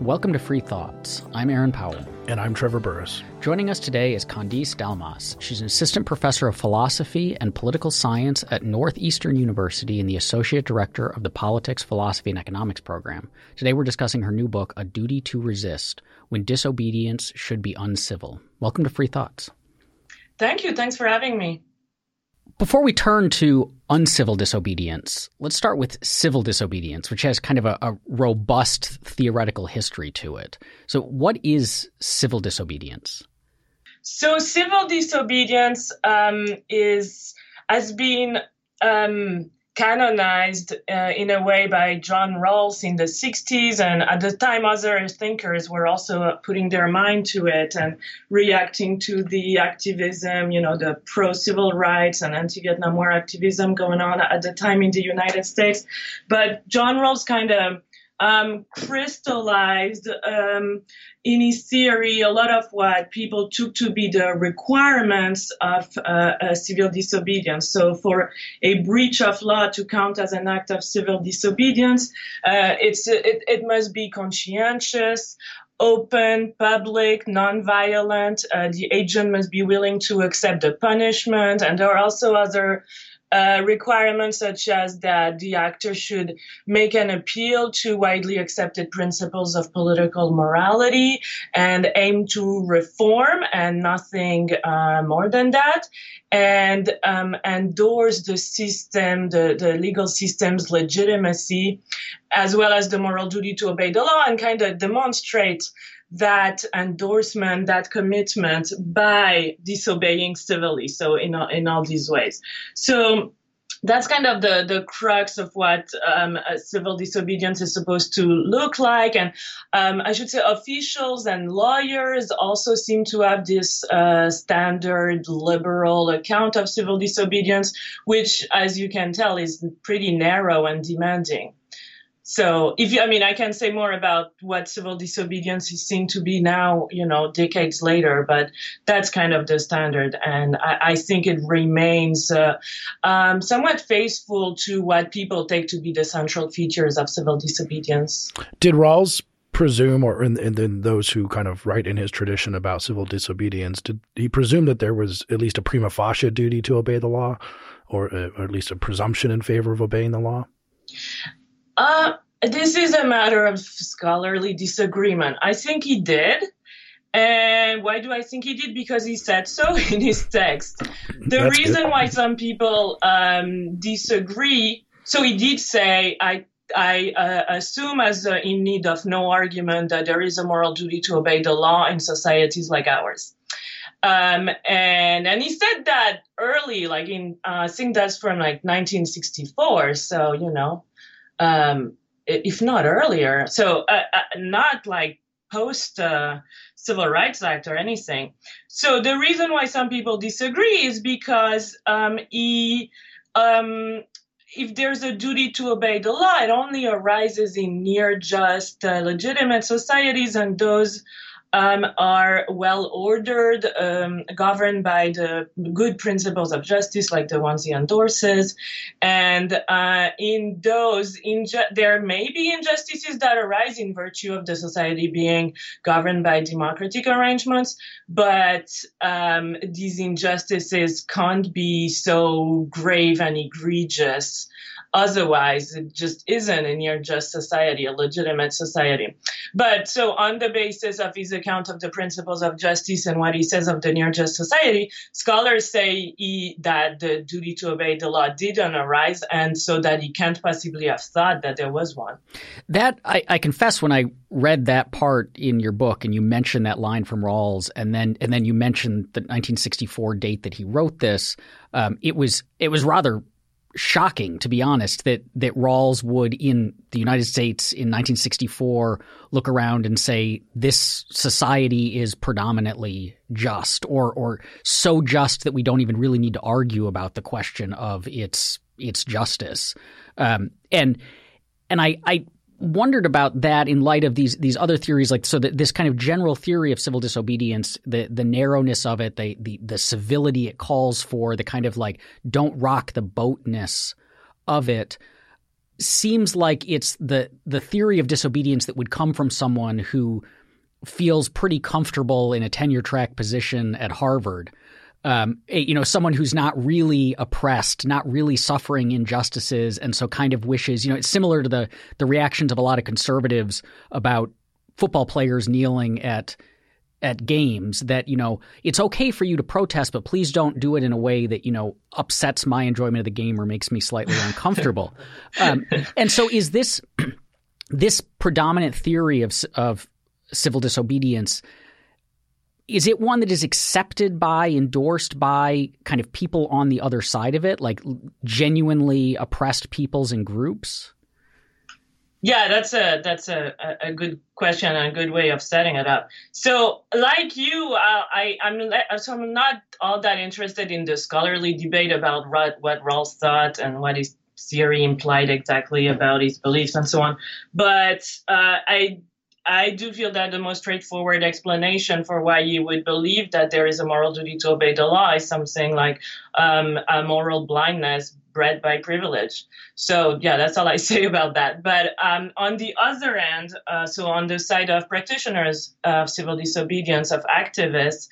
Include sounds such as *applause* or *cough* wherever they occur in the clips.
Welcome to Free Thoughts. I'm Aaron Powell. And I'm Trevor Burrus. Joining us today is Candice Delmas. She's an assistant professor of philosophy and political science at Northeastern University and the associate director of the Politics, Philosophy, and Economics program. Today we're discussing her new book, A Duty to Resist When Disobedience Should Be Uncivil. Welcome to Free Thoughts. Thank you. Thanks for having me. Before we turn to uncivil disobedience, let's start with civil disobedience, which has kind of a, a, robust theoretical history to it. So, what is civil disobedience? So, civil disobedience um, is has been um, canonized uh, in a way by John Rawls in the 60s. And at the time, other thinkers were also putting their mind to it and reacting to the activism, you know, the pro civil rights and anti Vietnam War activism going on at the time in the United States. But John Rawls kind of um, crystallized um, in his theory a lot of what people took to be the requirements of uh, civil disobedience. So, for a breach of law to count as an act of civil disobedience, uh, it's it, it must be conscientious, open, public, non-violent. Uh, the agent must be willing to accept the punishment, and there are also other uh, requirements such as that the actor should make an appeal to widely accepted principles of political morality and aim to reform and nothing uh, more than that and um, endorse the system the, the legal system's legitimacy as well as the moral duty to obey the law and kind of demonstrate that endorsement, that commitment by disobeying civilly. So in all, in all these ways. So that's kind of the, the crux of what um, civil disobedience is supposed to look like. And um, I should say officials and lawyers also seem to have this uh, standard liberal account of civil disobedience, which, as you can tell, is pretty narrow and demanding. So if you, I mean, I can say more about what civil disobedience is seen to be now, you know, decades later, but that's kind of the standard. And I, I think it remains uh, um, somewhat faithful to what people take to be the central features of civil disobedience. Did Rawls presume, or and, then those who kind of write in his tradition about civil disobedience, did he presume that there was at least a prima facie duty to obey the law, or, uh, or at least a presumption in favor of obeying the law? Uh, this is a matter of scholarly disagreement. I think he did. And why do I think he did? Because he said so *laughs* in his text. The That's reason good. why some people um, disagree, so he did say, I I uh, assume, as uh, in need of no argument, that there is a moral duty to obey the law in societies like ours. Um, and and he said that early, like in uh, I think that's from like 1964. So you know, um, if not earlier. So uh, uh, not like post uh, civil rights act or anything. So the reason why some people disagree is because um, he. Um, if there's a duty to obey the law, it only arises in near just uh, legitimate societies and those um, are well ordered, um, governed by the good principles of justice, like the ones he endorses. And uh, in those, inju- there may be injustices that arise in virtue of the society being governed by democratic arrangements, but um, these injustices can't be so grave and egregious Otherwise, it just isn't a near just society, a legitimate society. But so, on the basis of his account of the principles of justice and what he says of the near just society, scholars say he, that the duty to obey the law didn't arise, and so that he can't possibly have thought that there was one. That I, I confess, when I read that part in your book, and you mentioned that line from Rawls, and then and then you mentioned the 1964 date that he wrote this, um, it was it was rather shocking, to be honest, that that Rawls would in the United States in 1964 look around and say this society is predominantly just, or or so just that we don't even really need to argue about the question of its its justice. Um, and and I I wondered about that in light of these these other theories, like so that this kind of general theory of civil disobedience, the the narrowness of it, the the the civility it calls for, the kind of like don't rock the boatness of it. seems like it's the the theory of disobedience that would come from someone who feels pretty comfortable in a tenure track position at Harvard. Um, you know, someone who's not really oppressed, not really suffering injustices, and so kind of wishes. You know, it's similar to the the reactions of a lot of conservatives about football players kneeling at at games that you know it's okay for you to protest but please don't do it in a way that you know upsets my enjoyment of the game or makes me slightly *laughs* uncomfortable um, and so is this *clears throat* this predominant theory of of civil disobedience is it one that is accepted by endorsed by kind of people on the other side of it like genuinely oppressed peoples and groups yeah, that's a that's a, a good question and a good way of setting it up. So, like you, uh, I I'm so I'm not all that interested in the scholarly debate about what what Rawls thought and what his theory implied exactly about his beliefs and so on. But uh, I I do feel that the most straightforward explanation for why you would believe that there is a moral duty to obey the law is something like um, a moral blindness bred by privilege. So yeah, that's all I *laughs* say about that. But um, on the other end, uh, so on the side of practitioners of civil disobedience, of activists,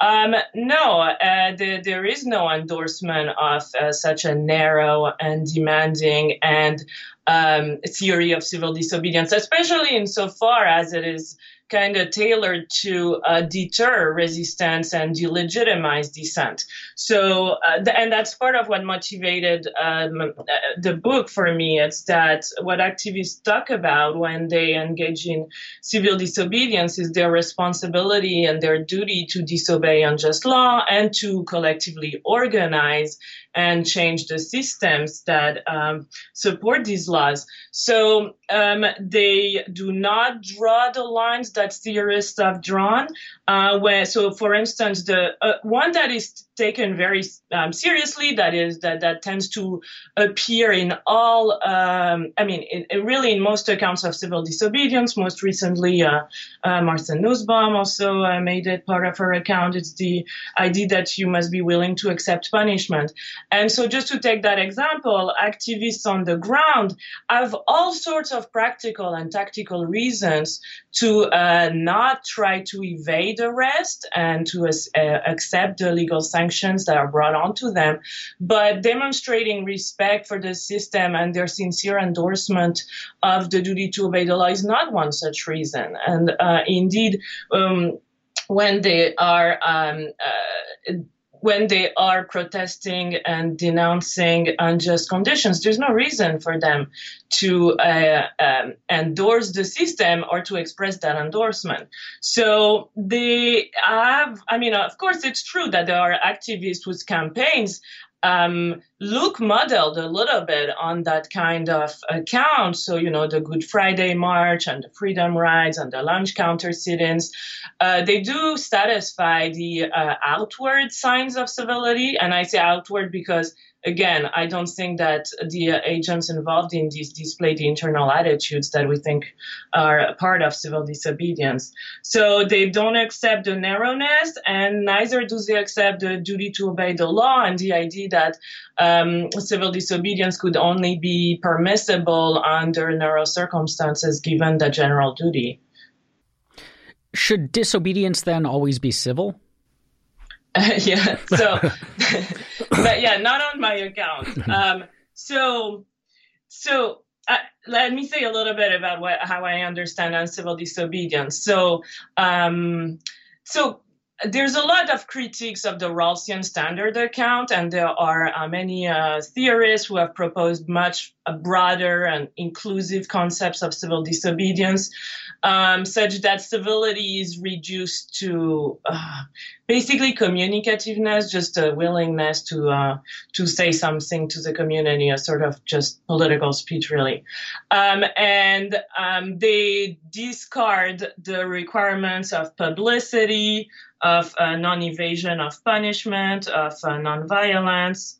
um, no, uh, the, there is no endorsement of uh, such a narrow and demanding and um, theory of civil disobedience, especially insofar as it is kind of tailored to uh, deter resistance and delegitimize dissent. So, uh, the, and that's part of what motivated um, uh, the book for me. It's that what activists talk about when they engage in civil disobedience is their responsibility and their duty to disobey unjust law and to collectively organize and change the systems that um, support these laws. So um, they do not draw the lines that theorists have drawn. Uh, where, so, for instance, the uh, one that is taken very um, seriously, that is that that tends to appear in all. Um, I mean, it, it really in most accounts of civil disobedience. Most recently, uh, uh, Martha Nussbaum also uh, made it part of her account. It's the idea that you must be willing to accept punishment. And so, just to take that example, activists on the ground have all sorts of practical and tactical reasons to uh, not try to evade arrest and to uh, accept the legal sanctions that are brought onto them, but demonstrating respect for the system and their sincere endorsement of the duty to obey the law is not one such reason. And uh, indeed, um, when they are um, uh, when they are protesting and denouncing unjust conditions, there's no reason for them to uh, um, endorse the system or to express that endorsement. So they have, I mean, of course, it's true that there are activists whose campaigns um, look modeled a little bit on that kind of account. So, you know, the Good Friday March and the Freedom Rides and the lunch counter sit ins, uh, they do satisfy the uh, outward signs of civility. And I say outward because again, I don't think that the agents involved in this display the internal attitudes that we think are part of civil disobedience. So they don't accept the narrowness, and neither do they accept the duty to obey the law and the idea that um, civil disobedience could only be permissible under narrow circumstances given the general duty. Should disobedience then always be civil? *laughs* yeah. So, *laughs* but yeah, not on my account. *laughs* Um, so, so uh, let me say a little bit about what how I understand uncivil disobedience. So, um, so there's a lot of critiques of the Rawlsian standard account, and there are uh, many uh, theorists who have proposed much uh, broader and inclusive concepts of civil disobedience, um, such that civility is reduced to uh, basically communicativeness, just a willingness to uh, to say something to the community, a sort of just political speech, really. Um, and um, they discard the requirements of publicity of uh, non-evasion of punishment, of uh, non-violence,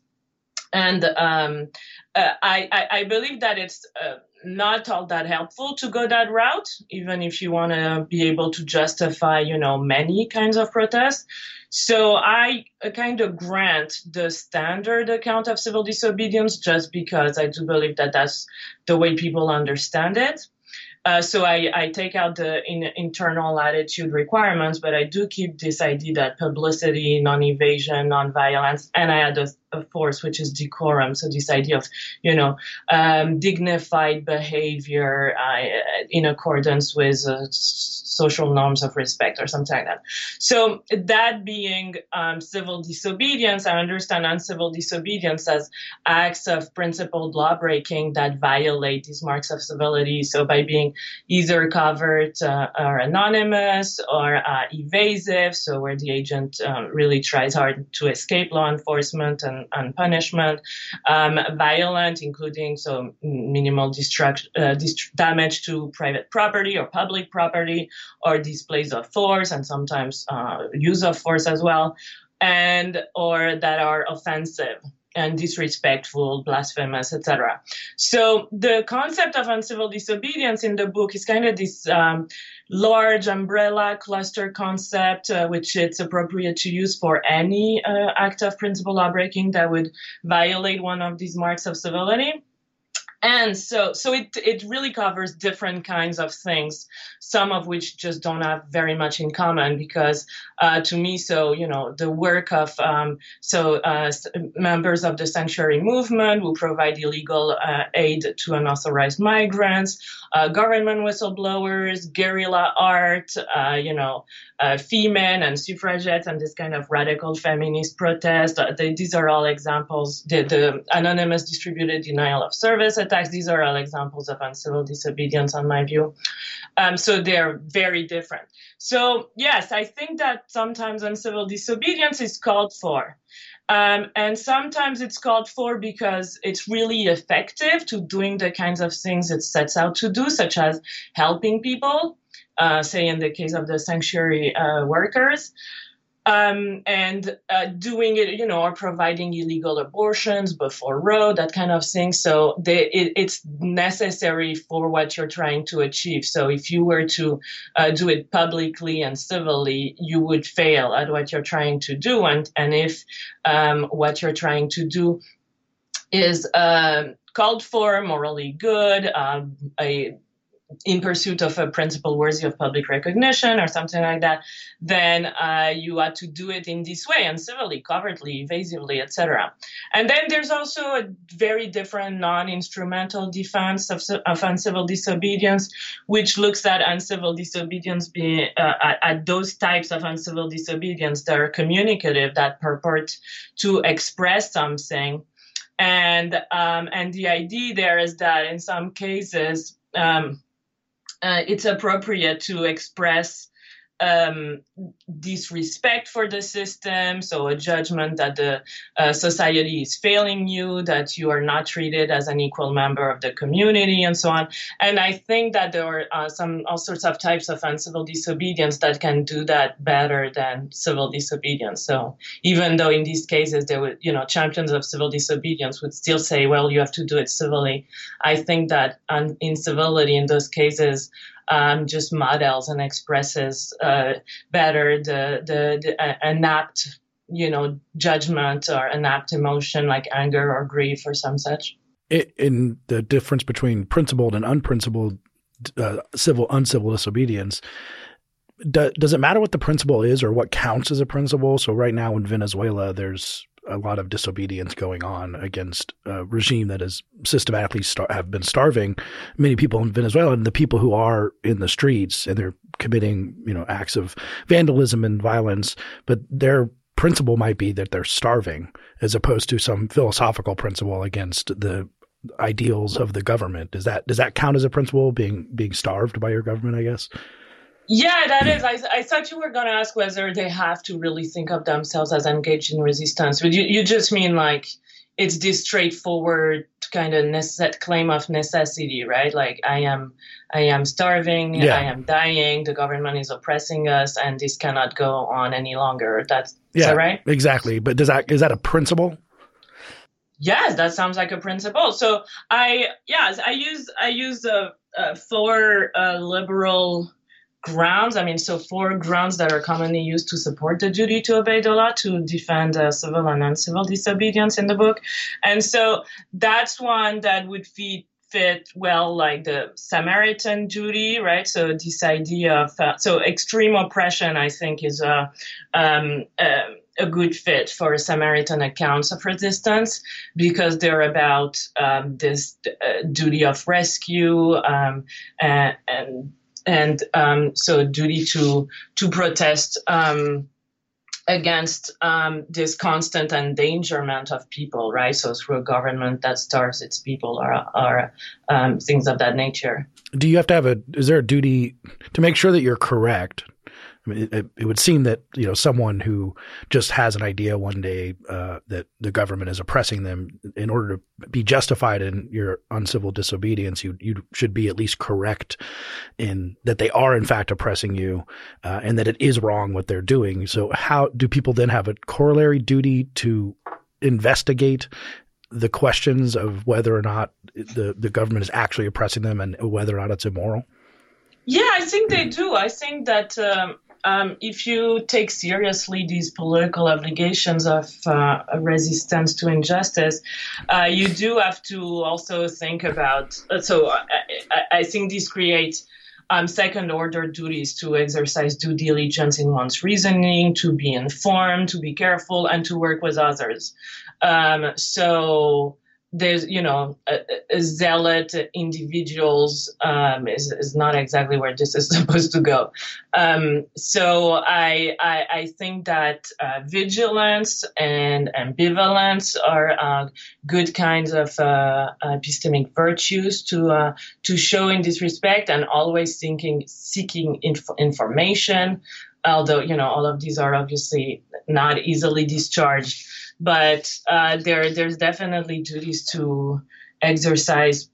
and um, uh, I, I, I, believe that it's uh, not all that helpful to go that route, even if you want to be able to justify, you know, many kinds of protests. So I kind of grant the standard account of civil disobedience just because I do believe that that's the way people understand it. Uh, so I, I, take out the in, internal attitude requirements, but I do keep this idea that publicity, non-evasion, non-violence, and I add a force, which is decorum. So this idea of, you know, um, dignified behavior uh, in accordance with uh, social norms of respect or something like that. So that being um, civil disobedience, I understand uncivil disobedience as acts of principled lawbreaking that violate these marks of civility. So by being either covert uh, or anonymous or uh, evasive, so where the agent um, really tries hard to escape law enforcement and, and punishment, um, violent, including so minimal destruct, uh, dist- damage to private property or public property, or displays of force and sometimes uh, use of force as well, and or that are offensive and disrespectful, blasphemous, etc. So the concept of uncivil disobedience in the book is kind of this um, large umbrella cluster concept, uh, which it's appropriate to use for any uh, act of principle lawbreaking that would violate one of these marks of civility and so so it it really covers different kinds of things some of which just don't have very much in common because uh, to me so you know the work of um, so uh, members of the sanctuary movement who provide illegal uh, aid to unauthorized migrants uh, government whistleblowers guerrilla art uh, you know uh, female and suffragettes and this kind of radical feminist protest. They, these are all examples the, the anonymous distributed denial of service attacks. These are all examples of uncivil disobedience, on my view. Um, so they're very different. So yes, I think that sometimes uncivil disobedience is called for. Um, and sometimes it's called for because it's really effective to doing the kinds of things it sets out to do, such as helping people, uh, say in the case of the sanctuary uh, workers um, and uh, doing it, you know, or providing illegal abortions before Roe, that kind of thing. So they, it, it's necessary for what you're trying to achieve. So if you were to uh, do it publicly and civilly, you would fail at what you're trying to do. And and if um, what you're trying to do is uh, called for, morally good, um, a in pursuit of a principle worthy of public recognition or something like that, then uh, you have to do it in this way, uncivilly, covertly, evasively, etc. And then there's also a very different non-instrumental defense of, of uncivil disobedience, which looks at uncivil disobedience being uh, at, at those types of uncivil disobedience that are communicative, that purport to express something. And um, and the idea there is that in some cases, um, uh, it's appropriate to express um, disrespect for the system, so a judgment that the uh, society is failing you, that you are not treated as an equal member of the community, and so on. And I think that there are uh, some all sorts of types of uncivil disobedience that can do that better than civil disobedience. So even though in these cases there would, you know, champions of civil disobedience would still say, well, you have to do it civilly. I think that un- incivility in those cases um, just models and expresses uh, better the, the, the uh, an apt you know judgment or an apt emotion like anger or grief or some such. In the difference between principled and unprincipled uh, civil uncivil disobedience. Do, does it matter what the principle is or what counts as a principle? So right now in Venezuela, there's a lot of disobedience going on against a regime that has systematically star- have been starving many people in Venezuela and the people who are in the streets and they're committing you know acts of vandalism and violence, but their principle might be that they're starving as opposed to some philosophical principle against the ideals of the government. Does that does that count as a principle being being starved by your government? I guess. Yeah, that is. I, I thought you were going to ask whether they have to really think of themselves as engaged in resistance. But you, you just mean like it's this straightforward kind of nece- claim of necessity, right? Like I am, I am starving, yeah. I am dying, the government is oppressing us, and this cannot go on any longer. That's yeah, that right? Exactly. But does that is that a principle? Yes, that sounds like a principle. So I yes, I use I use a, a four uh, liberal grounds. I mean, so four grounds that are commonly used to support the duty to obey the law to defend uh, civil and non-civil disobedience in the book, and so that's one that would fit fit well like the Samaritan duty, right? So this idea of uh, so extreme oppression, I think, is a um, uh, a good fit for Samaritan accounts of resistance because they're about um, this uh, duty of rescue um, and and, and um, so duty to to protest um, against um, this constant endangerment of people, right? So through a government that starves its people or, or um, things of that nature. Do you have to have a? Is there a duty to make sure that you're correct? It, it, would seem that you know someone who just has an idea one day uh, that the government is oppressing them, in order to be justified in your uncivil disobedience, you you should be at least correct in that they are in fact oppressing you, uh, and that it is wrong what they're doing. So, how do people then have a corollary duty to investigate the questions of whether or not the the government is actually oppressing them and whether or not it's immoral? Yeah, I think they do. I think that um, um, if you take seriously these political obligations of uh, resistance to injustice, uh, you do have to also think about. Uh, so I, I, I, think this creates. Um, second order duties to exercise due diligence in one's reasoning, to be informed, to be careful, and to work with others. Um, so, there's you know a, a zealot individuals um, is, is not exactly where this is *laughs* supposed to go. Um, so I, I, I think that uh, vigilance and ambivalence are uh, good kinds of uh, epistemic virtues to uh, to show in this respect and always thinking seeking inf- information although you know all of these are obviously not easily discharged but uh, there there's definitely duties to exercise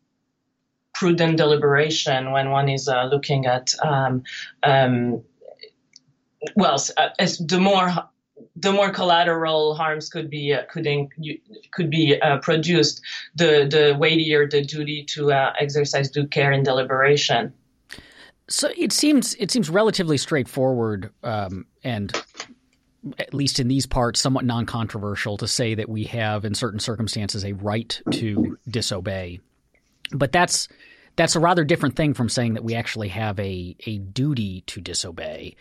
prudent deliberation when one is uh, looking at um, um, well uh, as the more the more collateral harms could be uh, could in, could be uh, produced the the weightier the duty to uh, exercise due care and deliberation. So it seems it seems relatively straightforward um, and at least in these parts, somewhat non controversial to say that we have, in certain circumstances, a right to disobey. But that's that's a rather different thing from saying that we actually have a, a duty to disobey.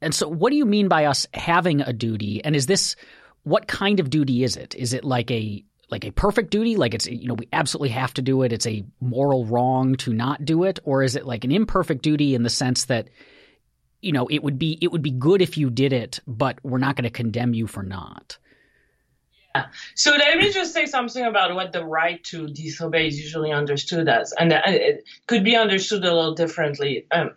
And so, what do you mean by us having a duty? And is this what kind of duty is it? Is it like a like a perfect duty, like it's you know we absolutely have to do it? It's a moral wrong to not do it, or is it like an imperfect duty in the sense that you know, it would be it would be good if you did it, but we're not going to condemn you for not. Yeah. So let me just say something about what the right to disobey is usually understood as, and it could be understood a little differently. Um,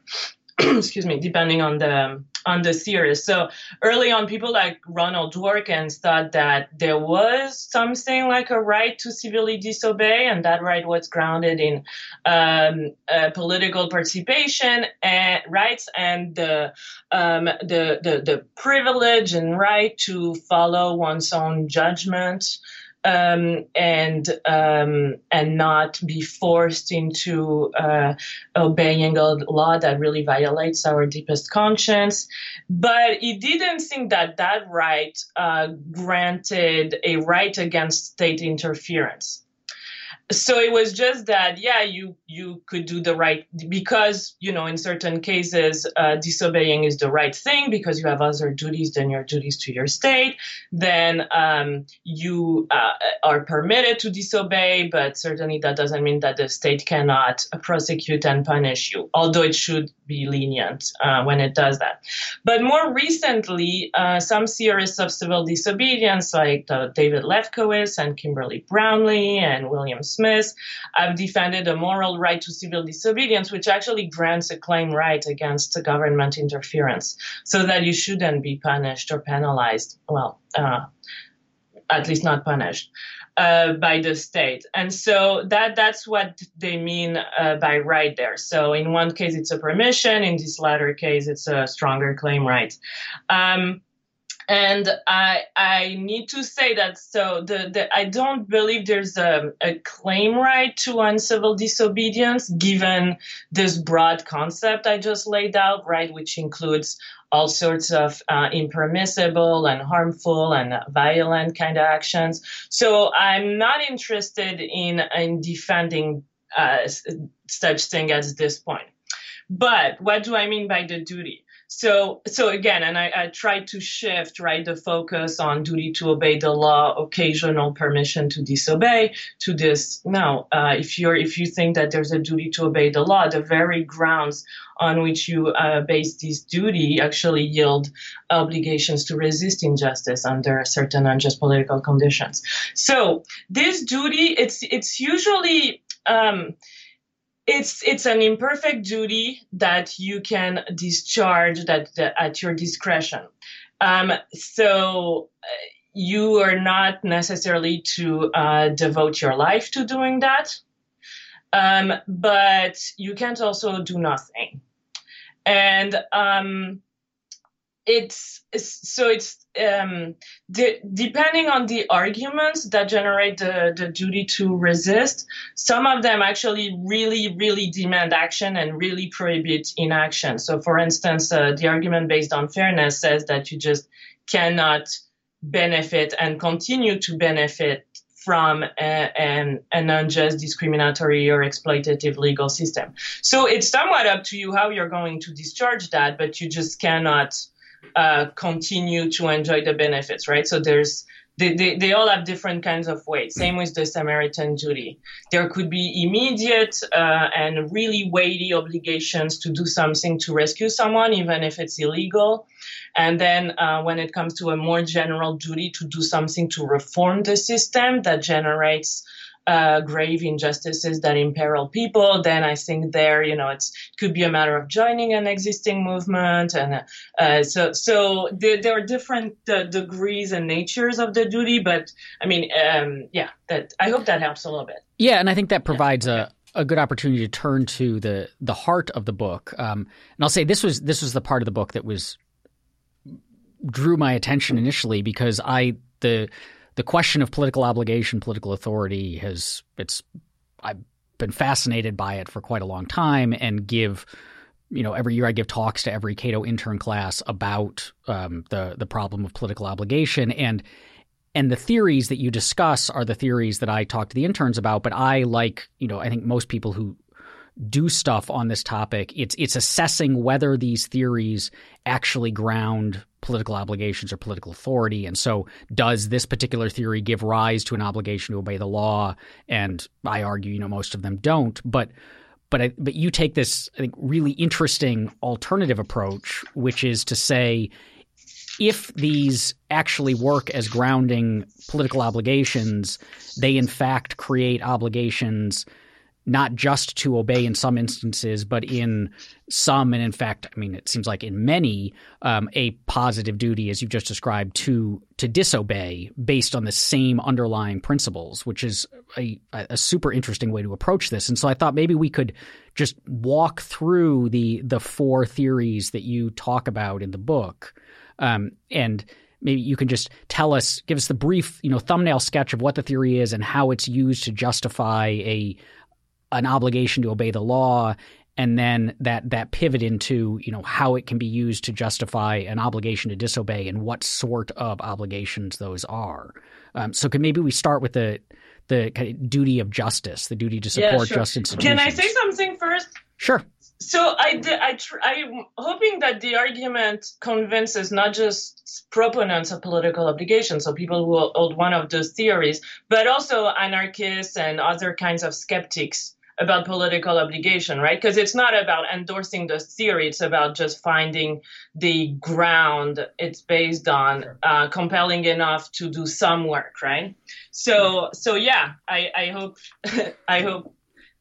*clears throat* excuse me, depending on the on the series. So early on, people like Ronald Dworkin thought that there was something like a right to civilly disobey, and that right was grounded in um, uh, political participation and rights and the, um, the, the the privilege and right to follow one's own judgment um, and um, and not be forced into uh, obeying a law that really violates our deepest conscience. But he didn't think that that right uh, granted a right against state interference so it was just that yeah you you could do the right because you know in certain cases uh, disobeying is the right thing because you have other duties than your duties to your state then um, you uh, are permitted to disobey but certainly that doesn't mean that the state cannot prosecute and punish you although it should be lenient uh, when it does that. But more recently uh, some theorists of civil disobedience like uh, david lefkowitz and kimberly brownlee and william Smith have defended a moral right to civil disobedience, which actually grants a claim right against government interference, so that you shouldn't be punished or penalized. Well, uh, at least not punished. Uh, by the state, and so that that's what they mean uh, by right there. So in one case, it's a permission. In this latter case, it's a stronger claim right. Um, and I I need to say that so the, the I don't believe there's a, a claim right to uncivil disobedience given this broad concept I just laid out, right, which includes all sorts of uh, impermissible and harmful and violent kind of actions. So I'm not interested in in defending uh, such thing at this point. But what do I mean by the duty? So, so again, and I, I tried to shift right the focus on duty to obey the law, occasional permission to disobey, to this. Now, uh, if you're if you think that there's a duty to obey the law, the very grounds on which you uh, base this duty actually yield obligations to resist injustice under certain unjust political conditions. So, this duty, it's it's usually um, it's it's an imperfect duty that you can discharge that, that at your discretion. Um, so uh, you are not necessarily to uh, devote your life to doing that, um, but you can't also do nothing. And um, it's, it's so it's um, de- depending on the arguments that generate the, the duty to resist, some of them actually really, really demand action and really prohibit inaction. So, for instance, uh, the argument based on fairness says that you just cannot benefit and continue to benefit from a, an, an unjust, discriminatory, or exploitative legal system. So, it's somewhat up to you how you're going to discharge that, but you just cannot uh, continue to enjoy the benefits, right? So there's they, they, they all have different kinds of weight. Same with the Samaritan duty. There could be immediate uh, and really weighty obligations to do something to rescue someone, even if it's illegal. And then uh, when it comes to a more general duty to do something to reform the system that generates uh, grave injustices that imperil people, then I think there, you know, it's it could be a matter of joining an existing movement, and uh, so so there, there are different uh, degrees and natures of the duty. But I mean, um, yeah, that I hope that helps a little bit. Yeah, and I think that provides yeah. a a good opportunity to turn to the the heart of the book. Um, and I'll say this was this was the part of the book that was drew my attention initially because I the the question of political obligation, political authority has it's I've been fascinated by it for quite a long time and give you know every year I give talks to every Cato intern class about um, the the problem of political obligation and and the theories that you discuss are the theories that I talk to the interns about. But I like you know I think most people who do stuff on this topic. It's it's assessing whether these theories actually ground political obligations or political authority. And so, does this particular theory give rise to an obligation to obey the law? And I argue, you know, most of them don't. But but I, but you take this, I think, really interesting alternative approach, which is to say, if these actually work as grounding political obligations, they in fact create obligations not just to obey in some instances, but in some, and in fact, I mean, it seems like in many, um, a positive duty, as you've just described, to to disobey based on the same underlying principles, which is a, a super interesting way to approach this. And so I thought maybe we could just walk through the the four theories that you talk about in the book, um, and maybe you can just tell us, give us the brief, you know, thumbnail sketch of what the theory is and how it's used to justify a an obligation to obey the law and then that that pivot into you know how it can be used to justify an obligation to disobey and what sort of obligations those are. Um, so can maybe we start with the the kind of duty of justice, the duty to support yeah, sure. just institutions. Can I say something first? Sure. So I, I tr- I'm hoping that the argument convinces not just proponents of political obligation, so people who hold one of those theories, but also anarchists and other kinds of skeptics about political obligation, right? Because it's not about endorsing the theory; it's about just finding the ground it's based on, uh, compelling enough to do some work, right? So, so yeah, I, I hope, *laughs* I hope.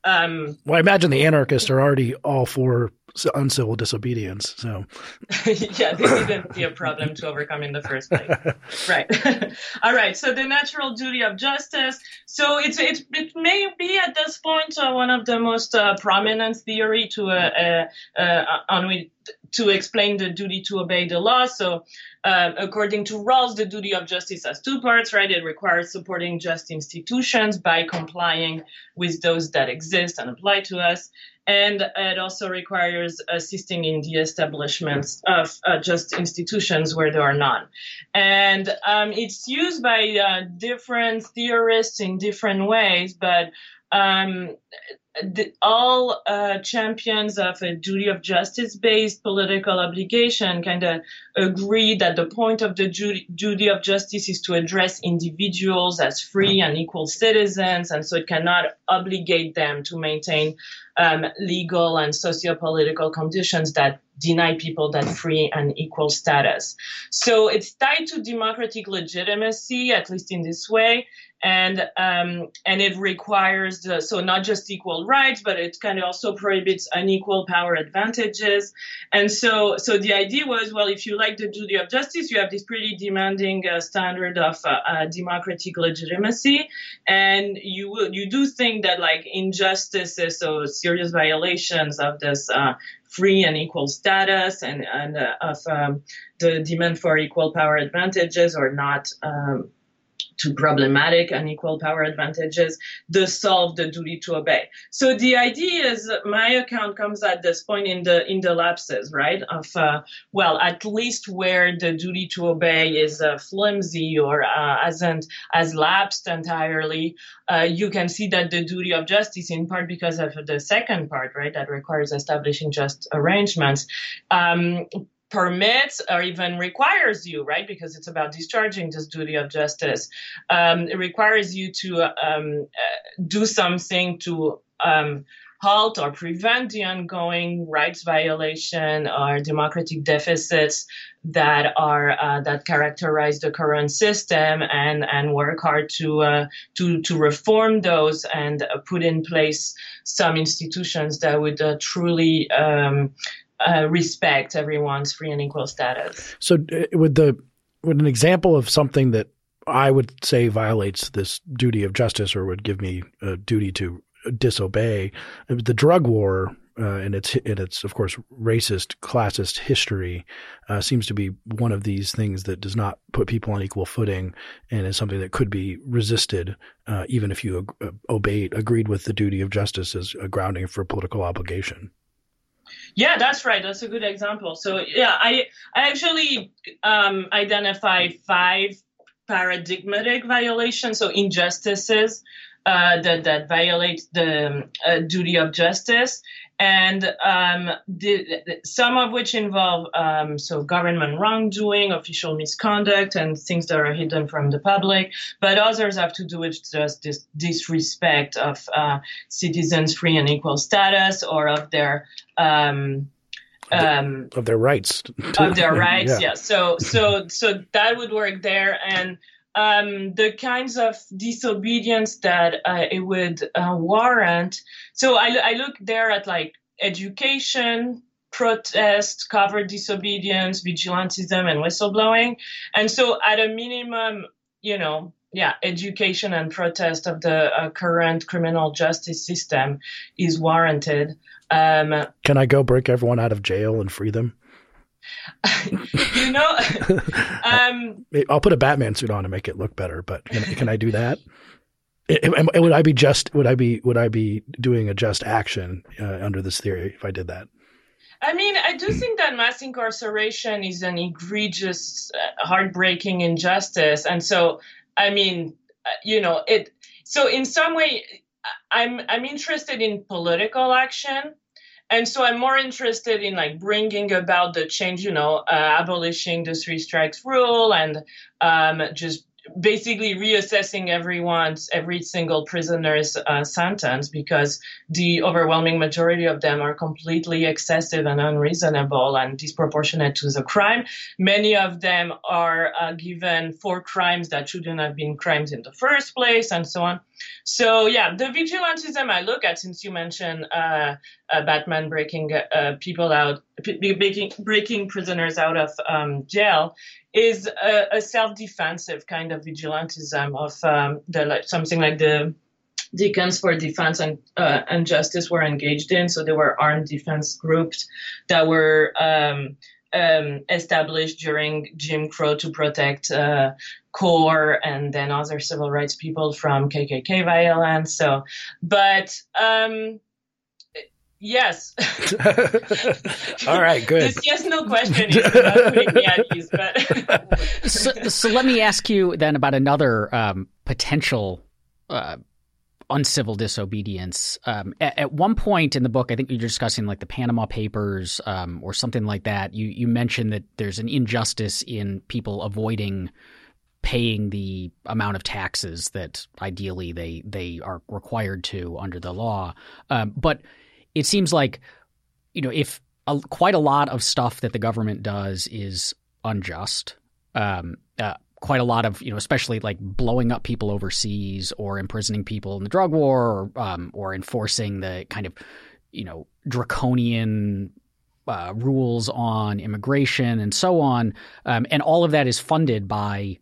Um, well, I imagine the anarchists are already all for uncivil disobedience. So, *laughs* yeah, this wouldn't be a problem to overcome in the first place. *laughs* right. *laughs* All right. So the natural duty of justice. So it's it, it may be at this point uh, one of the most uh, prominent theory to uh, uh, uh on which to explain the duty to obey the law. So, uh, according to Rawls, the duty of justice has two parts, right? It requires supporting just institutions by complying with those that exist and apply to us. And it also requires assisting in the establishments of uh, just institutions where there are none. And um, it's used by uh, different theorists in different ways, but um, the, all uh, champions of a duty of justice based political obligation kind of agree that the point of the duty, duty of justice is to address individuals as free and equal citizens, and so it cannot obligate them to maintain um, legal and socio-political conditions that deny people that free and equal status. So it's tied to democratic legitimacy, at least in this way, and um, and it requires the, so not just equal rights, but it kind of also prohibits unequal power advantages. And so so the idea was, well, if you like the duty of justice, you have this pretty demanding uh, standard of uh, uh, democratic legitimacy, and you will you do think that like injustices, so serious violations of this uh, free and equal status and and uh, of um, the demand for equal power advantages or not. Um, to problematic unequal power advantages, the solve the duty to obey. So the idea is my account comes at this point in the in the lapses, right? Of uh, well, at least where the duty to obey is uh, flimsy or uh, hasn't has lapsed entirely, uh, you can see that the duty of justice, in part because of the second part, right, that requires establishing just arrangements, um, permits or even requires you, right? Because it's about discharging this duty of justice. Um, it requires you to um, uh, do something to um, halt or prevent the ongoing rights violation or democratic deficits that are uh, that characterize the current system and and work hard to uh, to to reform those and uh, put in place some institutions that would uh, truly um, uh, respect everyone's free and equal status. So, uh, with the with an example of something that I would say violates this duty of justice or would give me a duty to disobey, the drug war uh, and its in its of course racist classist history uh, seems to be one of these things that does not put people on equal footing and is something that could be resisted uh, even if you ag- uh, obeyed agreed with the duty of justice as a grounding for political obligation. Yeah, that's right. That's a good example. So yeah, I I actually um, identify five paradigmatic violations, so injustices uh, that that violate the uh, duty of justice, and um, the, some of which involve um, so government wrongdoing, official misconduct, and things that are hidden from the public. But others have to do with just this disrespect of uh, citizens' free and equal status or of their um, um, of their rights. of their *laughs* rights, yeah. yeah. So so so that would work there, and um, the kinds of disobedience that uh, it would uh, warrant. So I, I look there at like education, protest, covert disobedience, vigilantism, and whistleblowing. And so, at a minimum, you know, yeah, education and protest of the uh, current criminal justice system is warranted. Um, Can I go break everyone out of jail and free them? *laughs* you know, *laughs* um, I'll put a Batman suit on to make it look better. But can, can I do that? would I be just? Would I be? Would I be doing a just action uh, under this theory if I did that? I mean, I do think that mass incarceration is an egregious, uh, heartbreaking injustice, and so I mean, uh, you know, it. So in some way, I'm I'm interested in political action and so i'm more interested in like bringing about the change you know uh, abolishing the three strikes rule and um, just basically reassessing everyone's every single prisoner's uh, sentence because the overwhelming majority of them are completely excessive and unreasonable and disproportionate to the crime. Many of them are uh, given for crimes that shouldn't have been crimes in the first place and so on. So yeah the vigilantism i look at since you mentioned uh, uh batman breaking uh, people out breaking, breaking prisoners out of um, jail is a, a self-defensive kind of vigilantism of um, the like, something like the Deacons for Defense and, uh, and Justice were engaged in. So there were armed defense groups that were um, um, established during Jim Crow to protect uh, CORE and then other civil rights people from KKK violence. So, but um, yes. *laughs* All right, good. This yes no question is not putting me at ease, but *laughs* so, so let me ask you then about another um, potential. Uh, uncivil disobedience. Um, at, at, one point in the book, I think you're discussing like the Panama Papers um, or something like that. You you mentioned that there's an injustice in people avoiding paying the amount of taxes that ideally they they are required to under the law. Um, but it seems like you know if a, quite a lot of stuff that the government does is unjust. Um, uh, quite a lot of you know, especially like blowing up people overseas or imprisoning people in the drug war, or um, or enforcing the kind of you know draconian uh, rules on immigration and so on, um, and all of that is funded by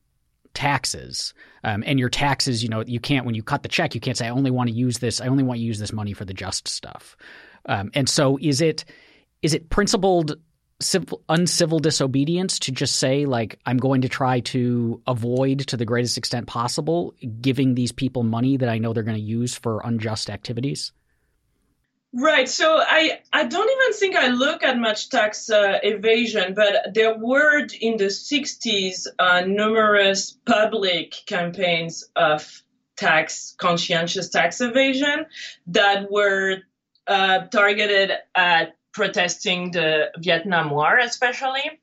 taxes. Um, and your taxes, you know, you can't when you cut the check, you can't say I only want to use this. I only want to use this money for the just stuff. Um, and so, is it is it principled civil, uncivil disobedience to just say like I'm going to try to avoid to the greatest extent possible giving these people money that I know they're going to use for unjust activities? Right. So I I don't even think I look at much tax uh, evasion, but there were in the 60s uh, numerous public campaigns of tax conscientious tax evasion that were uh, targeted at protesting the Vietnam War, especially.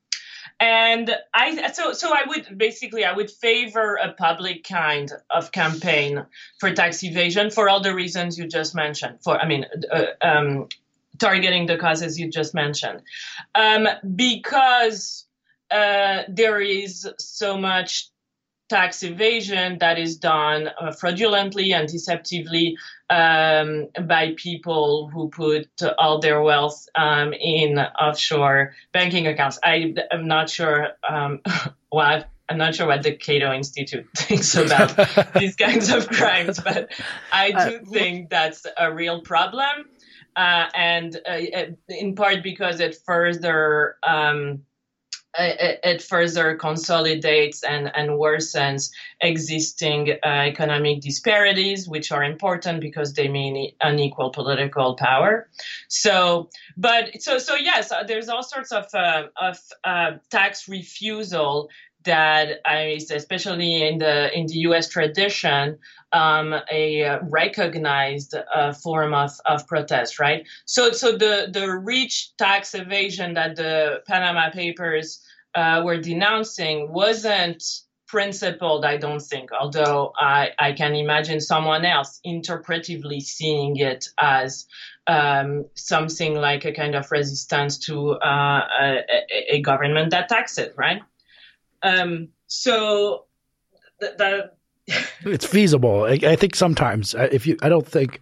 And I so so I would basically I would favor a public kind of campaign for tax evasion for all the reasons you just mentioned. For I mean, uh, um, targeting the causes you just mentioned, um, because uh, there is so much tax evasion that is done uh, fraudulently and deceptively um, by people who put all their wealth um, in offshore banking accounts. I am not sure um, *laughs* what. I'm not sure what the Cato Institute *laughs* thinks about *laughs* these kinds of crimes, but I uh, do think that's a real problem, uh, and uh, in part because it further um, it, it, further consolidates and, and worsens existing uh, economic disparities, which are important because they mean unequal political power. So, but so so yes, uh, there's all sorts of uh, of uh, tax refusal that especially in the in the U.S. tradition, um, a recognized uh, form of, of protest, right? So so the the rich tax evasion that the Panama Papers uh, were denouncing wasn't principled, I don't think, although I, I can imagine someone else interpretively seeing it as um, something like a kind of resistance to uh, a, a, government that taxes, right? Um, so th- that. *laughs* it's feasible. I, I think sometimes if you, I don't think,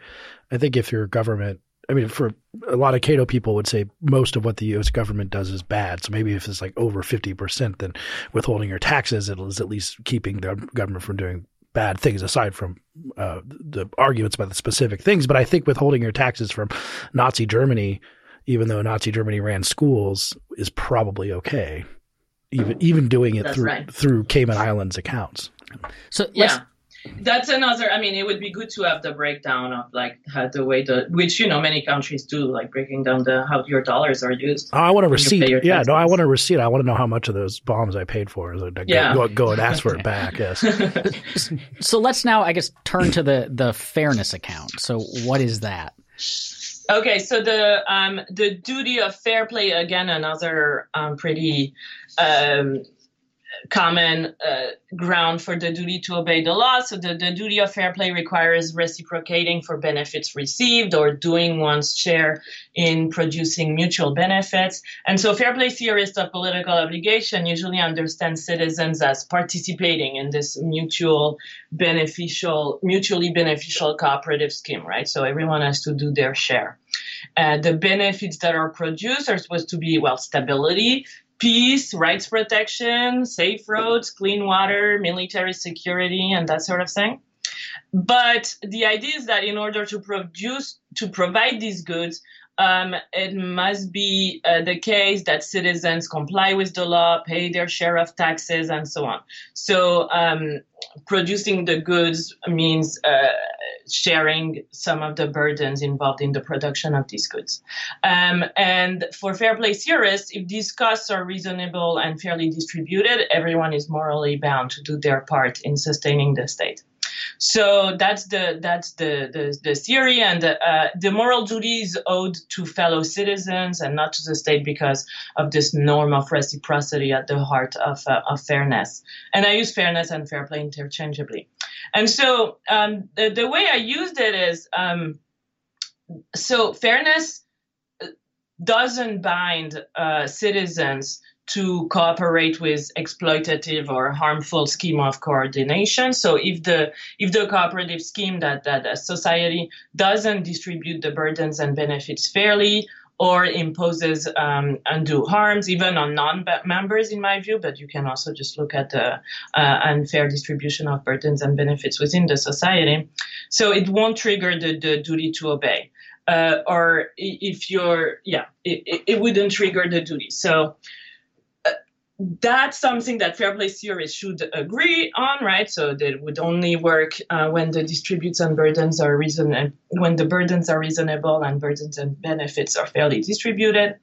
I think if your government I mean, for a lot of Cato people would say most of what the U.S. government does is bad. So maybe if it's like over 50%, then withholding your taxes, it is at least keeping the government from doing bad things aside from uh, the arguments about the specific things. But I think withholding your taxes from Nazi Germany, even though Nazi Germany ran schools, is probably okay. Even even doing it That's through right. through Cayman Islands accounts. So yeah. that's another i mean it would be good to have the breakdown of like how the way the which you know many countries do like breaking down the how your dollars are used oh, i want a receipt. yeah no i want a receipt. I want to know how much of those bombs i paid for. So yeah. go, go, and ask for it *laughs* back yes. So let's now i guess turn to the the fairness account. So what is that okay so the um the duty of fair play again another um pretty um common uh, ground for the duty to obey the law. So the, the duty of fair play requires reciprocating for benefits received or doing one's share in producing mutual benefits. And so fair play theorists of political obligation usually understand citizens as participating in this mutual beneficial, mutually beneficial cooperative scheme, right? So everyone has to do their share. Uh, the benefits that are produced are supposed to be, well, stability, peace, rights protection, safe roads, clean water, military security, and that sort of thing. But the idea is that in order to produce, to provide these goods, um, it must be uh, the case that citizens comply with the law, pay their share of taxes, and so on. So, um, producing the goods means uh, sharing some of the burdens involved in the production of these goods. Um, and for fair play theorists, if these costs are reasonable and fairly distributed, everyone is morally bound to do their part in sustaining the state. So that's the that's the the, the theory, and uh, the moral duty is owed to fellow citizens and not to the state because of this norm of reciprocity at the heart of uh, of fairness. And I use fairness and fair play interchangeably. And so um, the the way I used it is um, so fairness doesn't bind uh, citizens to cooperate with exploitative or harmful scheme of coordination. So if the if the cooperative scheme that that a society doesn't distribute the burdens and benefits fairly or imposes um, undue harms, even on non-members, in my view. But you can also just look at the uh, unfair distribution of burdens and benefits within the society. So it won't trigger the, the duty to obey. Uh, or if you're, yeah, it, it wouldn't trigger the duty. So that's something that fair play theorists should agree on, right? So that would only work uh, when the distributes and burdens are reasonable, when the burdens are reasonable and burdens and benefits are fairly distributed.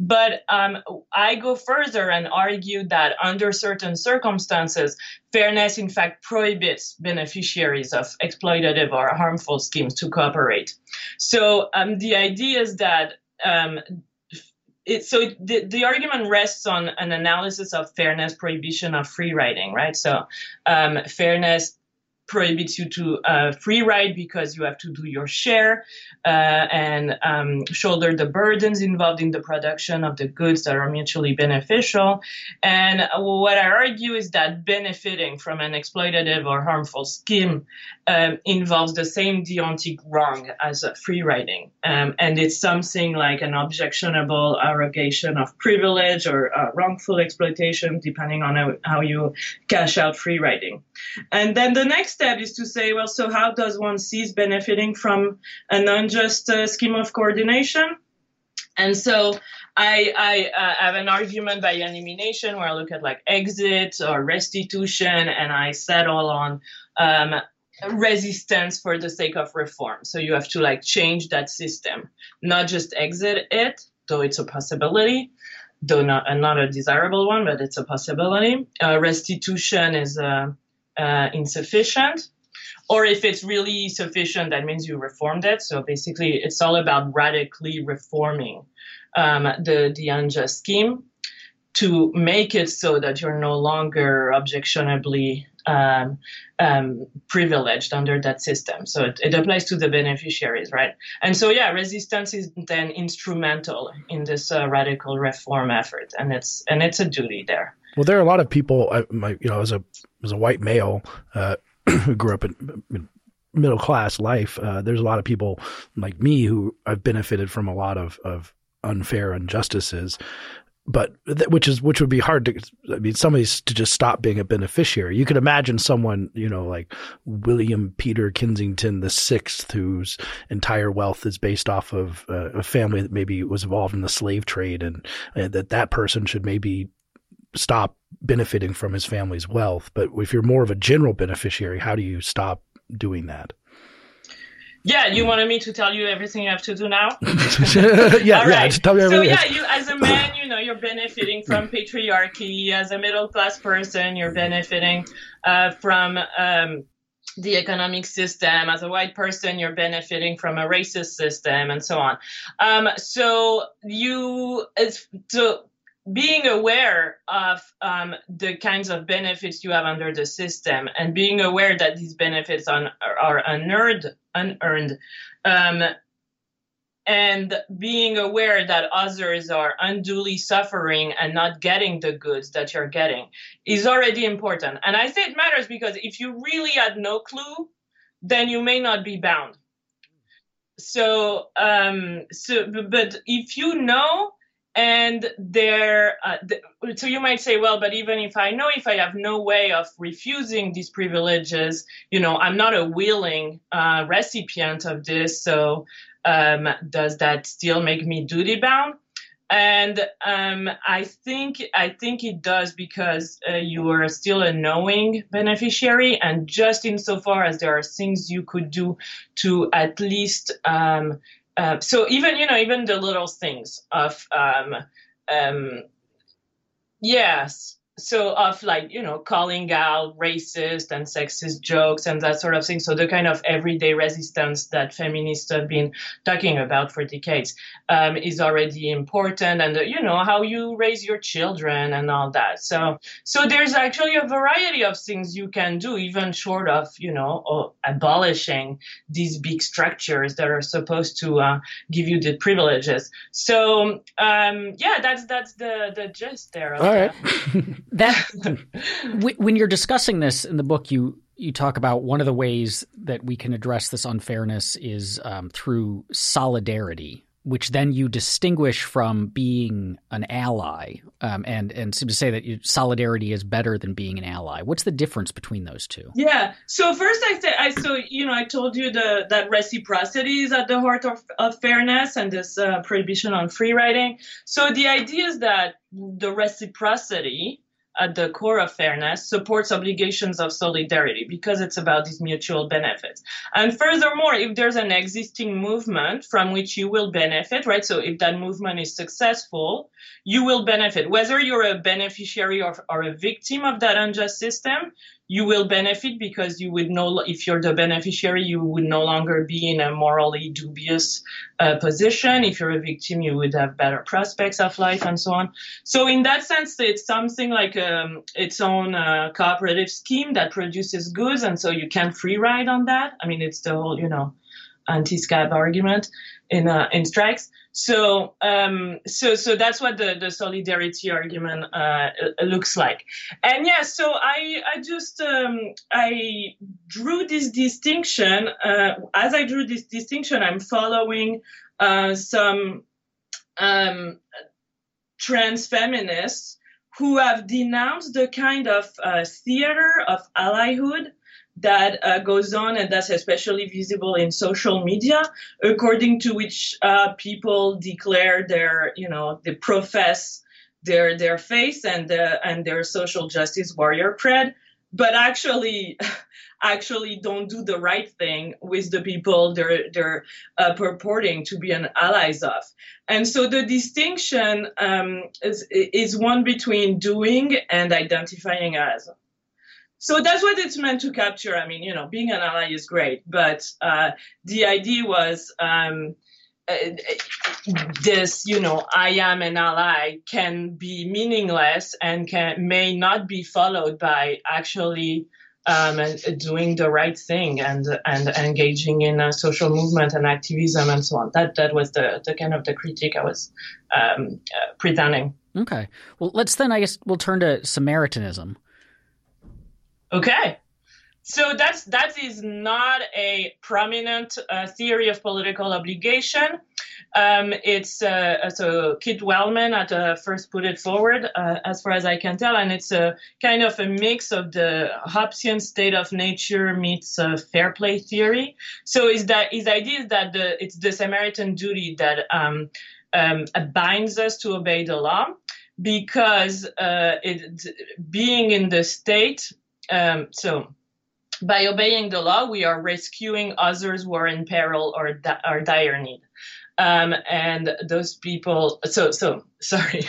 But um, I go further and argue that under certain circumstances, fairness in fact prohibits beneficiaries of exploitative or harmful schemes to cooperate. So um, the idea is that um, it, so it, the, the argument rests on an analysis of fairness prohibition of free riding, right? So um, fairness prohibits you to uh, free ride because you have to do your share uh, and um, shoulder the burdens involved in the production of the goods that are mutually beneficial. And what I argue is that benefiting from an exploitative or harmful scheme um, involves the same deontic wrong as free riding. Um, and it's something like an objectionable arrogation of privilege or uh, wrongful exploitation, depending on how, how you cash out free riding. And then the next step is to say, well, so how does one cease benefiting from an unjust uh, scheme of coordination? And so I, I uh, have an argument by elimination where I look at like exit or restitution and I settle on um, resistance for the sake of reform. So you have to like change that system, not just exit it, though it's a possibility, though not, not a desirable one, but it's a possibility. Uh, restitution is a uh, insufficient. Or if it's really sufficient, that means you reformed it. So basically, it's all about radically reforming um, the, the unjust scheme to make it so that you're no longer objectionably um, um, privileged under that system. So it, it, applies to the beneficiaries, right? And so, yeah, resistance is then instrumental in this uh, radical reform effort, and it's and it's a duty there. Well, there are a lot of people. I, my, you know, as a as a white male uh, *clears throat* who grew up in, middle class life, uh, there's a lot of people like me who have benefited from a lot of of unfair injustices. But th- which is which would be hard to. I mean, somebody's to just stop being a beneficiary. You could imagine someone, you know, like William Peter Kensington the Sixth, whose entire wealth is based off of uh, a family that maybe was involved in the slave trade, and uh, that that person should maybe stop benefiting from his family's wealth. But if you're more of a general beneficiary, how do you stop doing that? Yeah, you wanted me to tell you everything you have to do now? *laughs* yeah, yeah, right. just tell me everything. So yeah, you as a man, you know, you're benefiting from patriarchy. As a middle class person, you're benefiting uh, from um, the economic system. As a white person, you're benefiting from a racist system, and so on. Um, so you, so being aware of um, the kinds of benefits you have under the system and being aware that these benefits are, are unearned, unearned um, and being aware that others are unduly suffering and not getting the goods that you're getting is already important. And I say it matters because if you really had no clue, then you may not be bound. So, um, so, but if you know, and there uh, so you might say well but even if i know if i have no way of refusing these privileges you know i'm not a willing uh, recipient of this. So um, does that still make me duty bound? And um, I think I think it does because uh, you are still a knowing beneficiary, and just insofar as there are things you could do to at least um, uh, so even you know even the little things of um, um, yes so of like you know calling out racist and sexist jokes and that sort of thing. So the kind of everyday resistance that feminists have been talking about for decades um, is already important. And uh, you know how you raise your children and all that. So so there's actually a variety of things you can do even short of you know abolishing these big structures that are supposed to uh, give you the privileges. So um, yeah that's that's the the gist there all right *laughs* that *laughs* when you're discussing this in the book, you you talk about one of the ways that we can address this unfairness is um, through solidarity, which then you distinguish from being an ally, um, and and seem to say that you, solidarity is better than being an ally. What's the difference between those two? Yeah. So first, I said I so you know I told you the that reciprocity is at the heart of, of fairness and this uh, prohibition on free riding. So the idea is that the reciprocity at the core of fairness supports obligations of solidarity because it's about these mutual benefits. And furthermore, if there's an existing movement from which you will benefit, right? So if that movement is successful, you will benefit. Whether you're a beneficiary or, or a victim of that unjust system, you will benefit because you would know if you're the beneficiary, you would no longer be in a morally dubious uh, position. If you're a victim, you would have better prospects of life and so on. So in that sense, it's something like um, its own uh, cooperative scheme that produces goods, and so you can free ride on that. I mean, it's the whole, you know, anti-scab argument in uh, in strikes. So um, so so that's what the, the solidarity argument uh, looks like. And yeah, so I I just um, I drew this distinction. Uh, as I drew this distinction, I'm following uh, some um, trans feminists who have denounced the kind of uh, theater of allyhood that uh, goes on, and that's especially visible in social media, according to which uh, people declare their, you know, they profess their their faith and uh, and their social justice warrior cred, but actually. *laughs* actually don't do the right thing with the people they're they're uh, purporting to be an allies of and so the distinction um, is is one between doing and identifying as so that's what it's meant to capture. I mean, you know, being an ally is great, but uh, the idea was um, uh, this, you know, I am an ally can be meaningless and can may not be followed by actually um, doing the right thing and and engaging in a social movement and activism and so on. That that was the, the kind of the critique I was um, uh, presenting. Okay, well, let's then I guess we'll turn to Samaritanism. Okay. So that's that is not a prominent uh, theory of political obligation. Um, it's uh, so Kit Wellman at uh, first put it forward, uh, as far as I can tell, and it's a kind of a mix of the Hobbesian state of nature meets fair play theory. So is that his idea is that the, it's the Samaritan duty that um, um, binds us to obey the law because uh, it, being in the state um, so by obeying the law, we are rescuing others who are in peril or di- dire need. Um, and those people, so so *laughs* sorry.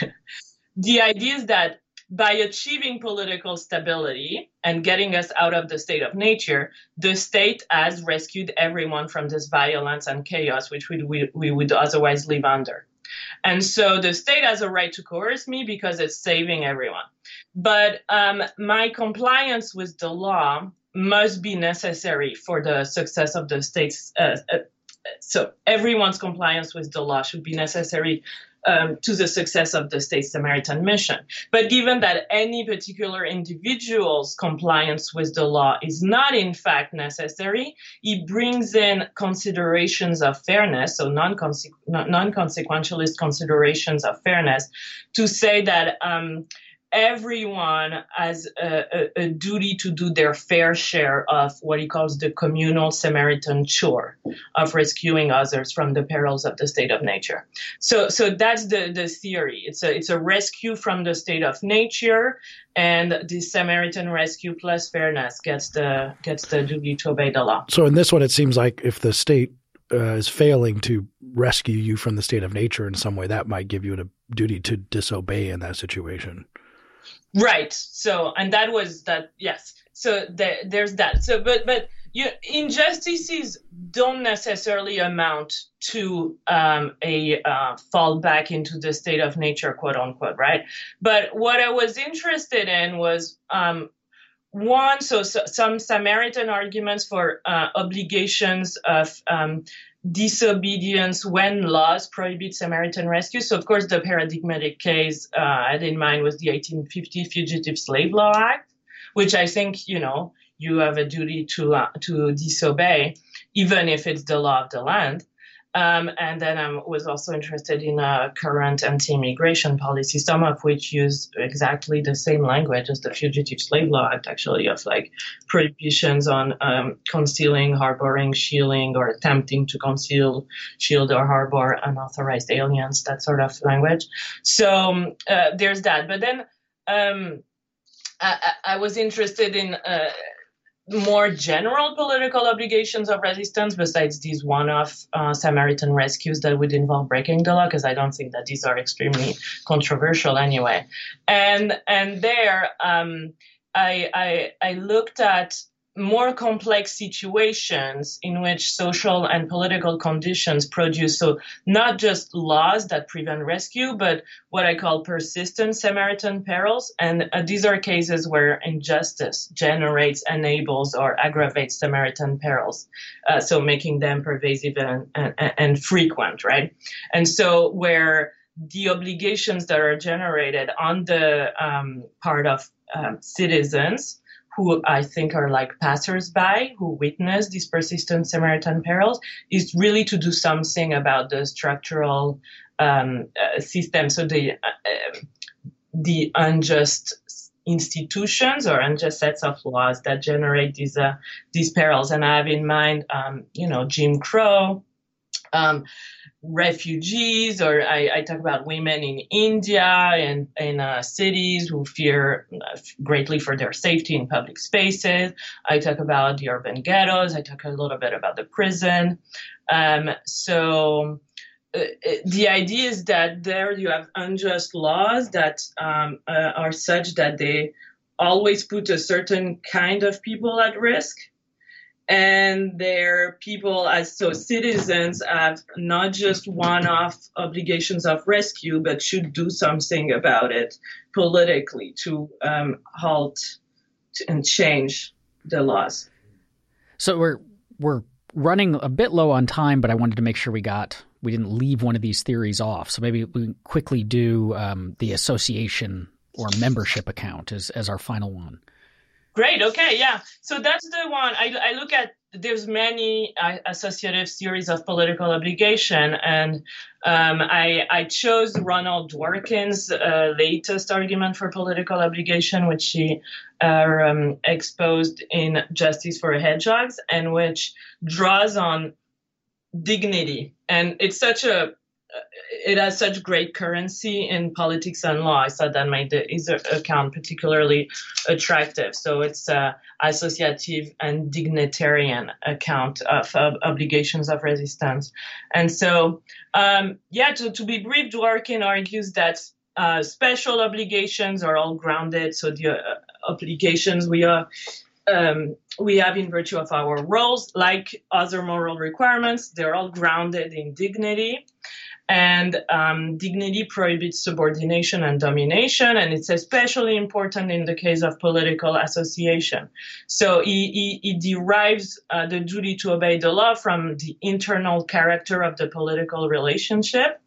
the idea is that by achieving political stability and getting us out of the state of nature, the state has rescued everyone from this violence and chaos which we, we, we would otherwise live under. And so the state has a right to coerce me because it's saving everyone. But um, my compliance with the law must be necessary for the success of the state's. Uh, uh, so everyone's compliance with the law should be necessary um, to the success of the state Samaritan mission. But given that any particular individual's compliance with the law is not in fact necessary, he brings in considerations of fairness, so non-consequentialist considerations of fairness, to say that um, everyone has a, a, a, duty to do their fair share of what he calls the communal Samaritan chore of rescuing others from the perils of the state of nature. So, so that's the, the theory. It's a, it's a rescue from the state of nature and the Samaritan rescue plus fairness gets the, gets the duty to obey the law. So in this one, it seems like if the state uh, is failing to rescue you from the state of nature in some way, that might give you a duty to disobey in that situation. Right. So, and that was that. Yes. So the, there's that. So, but but you, injustices don't necessarily amount to um, a uh, fall back into the state of nature, quote unquote, right? But what I was interested in was um, one, so, so, some Samaritan arguments for uh, obligations of um, disobedience when laws prohibit Samaritan rescue. So, of course, the paradigmatic case uh, I had in mind was the 1850 Fugitive Slave Law Act, which I think, you know, you have a duty to uh, to disobey, even if it's the law of the land. Um, and then I was also interested in current anti-immigration policy, some of which use exactly the same language as the Fugitive Slave Law Act, actually, of like prohibitions on um, concealing, harboring, shielding, or attempting to conceal, shield, or harbor unauthorized aliens, that sort of language. So um, uh, there's that. But then um, I, I, was interested in uh, more general political obligations of resistance besides these one-off uh, Samaritan rescues that would involve breaking the law, because I don't think that these are extremely controversial anyway. And and there, um, I, I I looked at more complex situations in which social and political conditions produce so not just laws that prevent rescue but what i call persistent samaritan perils. And uh, these are cases where injustice generates enables or aggravates samaritan perils uh, so making them pervasive and, and, and frequent right? And so where the obligations that are generated on the um, part of um, citizens who I think are like passersby who witness these persistent Samaritan perils is really to do something about the structural um, uh, system. So the uh, um, the unjust institutions or unjust sets of laws that generate these uh, these perils. And I have in mind, um, you know, Jim Crow. Um, refugees, or I, I, talk about women in India and in uh, cities who fear uh, greatly for their safety in public spaces. I talk about the urban ghettos. I talk a little bit about the prison. Um, so uh, the idea is that there you have unjust laws that um, uh, are such that they always put a certain kind of people at risk and their people as so citizens have not just one-off obligations of rescue, but should do something about it politically to um, halt and change the laws. So we're we're running a bit low on time, but I wanted to make sure we got we didn't leave one of these theories off. So maybe we can quickly do um, the association or membership account as as our final one. Great. Okay. Yeah. So that's the one I, I look at. There's many uh, associative theories of political obligation, and um, I, I chose Ronald Dworkin's uh, latest argument for political obligation, which he uh, um, exposed in Justice for Hedgehogs, and which draws on dignity. And it's such a it has such great currency in politics and law. I thought that made the account particularly attractive. So it's a associative and dignitarian account of, of obligations of resistance. And so, um, yeah, to, to be brief, Dworkin argues that uh, special obligations are all grounded. So the uh, obligations we are um, we have in virtue of our roles, like other moral requirements, they're all grounded in dignity. And um, dignity prohibits subordination and domination, and it's especially important in the case of political association. So he derives uh, the duty to obey the law from the internal character of the political relationship.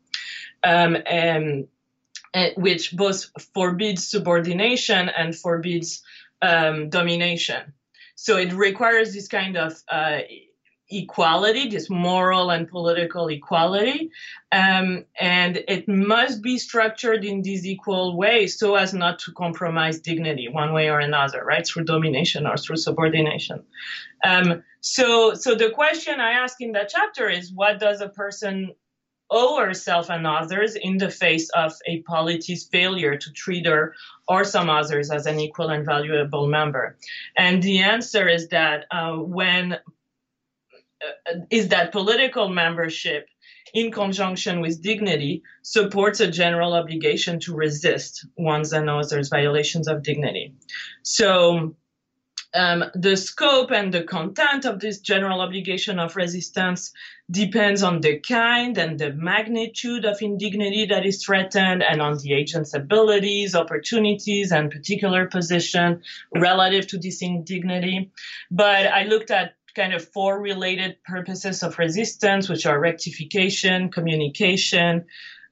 um, and, and, which both forbids subordination and forbids um, domination. So it requires this kind of uh, equality, this moral and political equality, um, and it must be structured in this equal way so as not to compromise dignity one way or another, right, through domination or through subordination. Um, so, so the question I ask in that chapter is, what does a person owe herself and others in the face of a polity's failure to treat her or some others as an equal and valuable member? And the answer is that uh, when is that political membership in conjunction with dignity supports a general obligation to resist one's and others violations of dignity. So um, the scope and the content of this general obligation of resistance depends on the kind and the magnitude of indignity that is threatened and on the agent's abilities, opportunities, and particular position relative to this indignity. But I looked at kind of four related purposes of resistance, which are rectification, communication,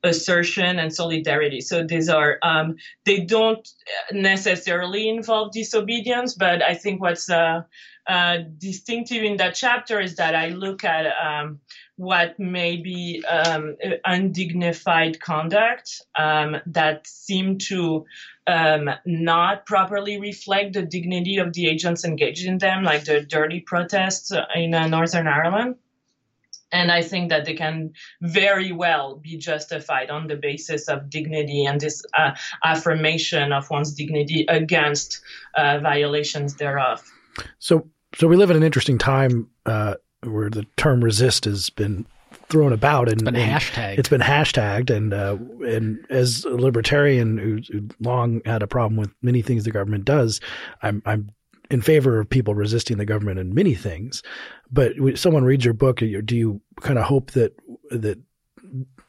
assertion, and solidarity. So these are, um, they don't necessarily involve disobedience, but I think what's uh, uh, distinctive in that chapter is that I look at um, what may be um, undignified conduct um, that seem to um, not properly reflect the dignity of the agents engaged in them, like the dirty protests in uh, Northern Ireland. And I think that they can very well be justified on the basis of dignity and this uh, affirmation of one's dignity against uh, violations thereof. So, so we live in an interesting time uh, where the term resist has been thrown about and it's been and hashtagged. It's been hashtagged, and uh, and as a libertarian who, who, long had a problem with many things the government does, I'm I'm in favor of people resisting the government in many things. But when someone reads your book, do you kind of hope that that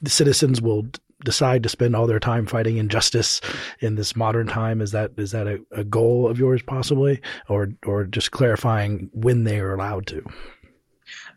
citizens will decide to spend all their time fighting injustice in this modern time? Is that is that a, a goal of yours possibly, or or just clarifying when they are allowed to?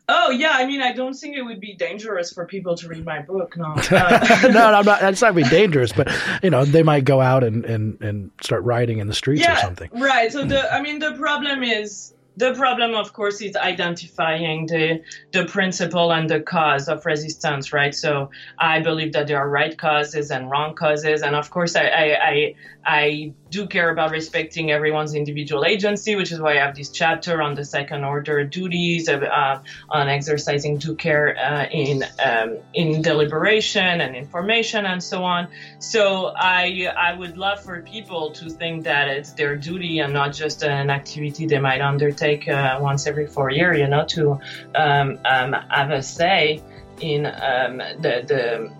Oh yeah, I mean, I don't think it would be dangerous for people to read my book. No, *laughs* uh, *laughs* no, no, I'm not. It's not be dangerous, but you know, they might go out and and and start rioting in the streets yeah, or something. Right. So the, I mean, the problem is the problem, of course, is identifying the the principle and the cause of resistance, right? So I believe that there are right causes and wrong causes, and of course, I I I, I do care about respecting everyone's individual agency, which is why I have this chapter on the second order duties, uh, on exercising due care uh, in um, in deliberation and information and so on. So I I would love for people to think that it's their duty and not just an activity they might undertake uh, once every four years, you know, to um, um, have a say in um, the, the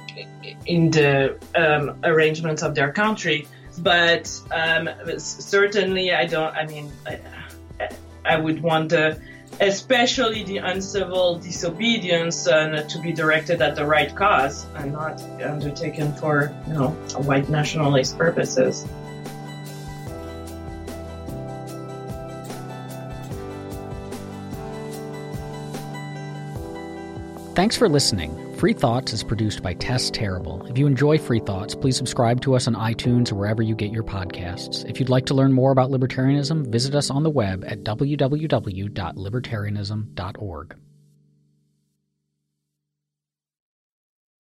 in the um, arrangements of their country but um, certainly I don't. I mean, I, I would want the, especially the uncivil disobedience, uh, to be directed at the right cause and not undertaken for you know white nationalist purposes. Thanks for listening. Free Thoughts is produced by Tess Terrible. If you enjoy Free Thoughts, please subscribe to us on iTunes or wherever you get your podcasts. If you'd like to learn more about libertarianism, visit us on the web at www.libertarianism.org.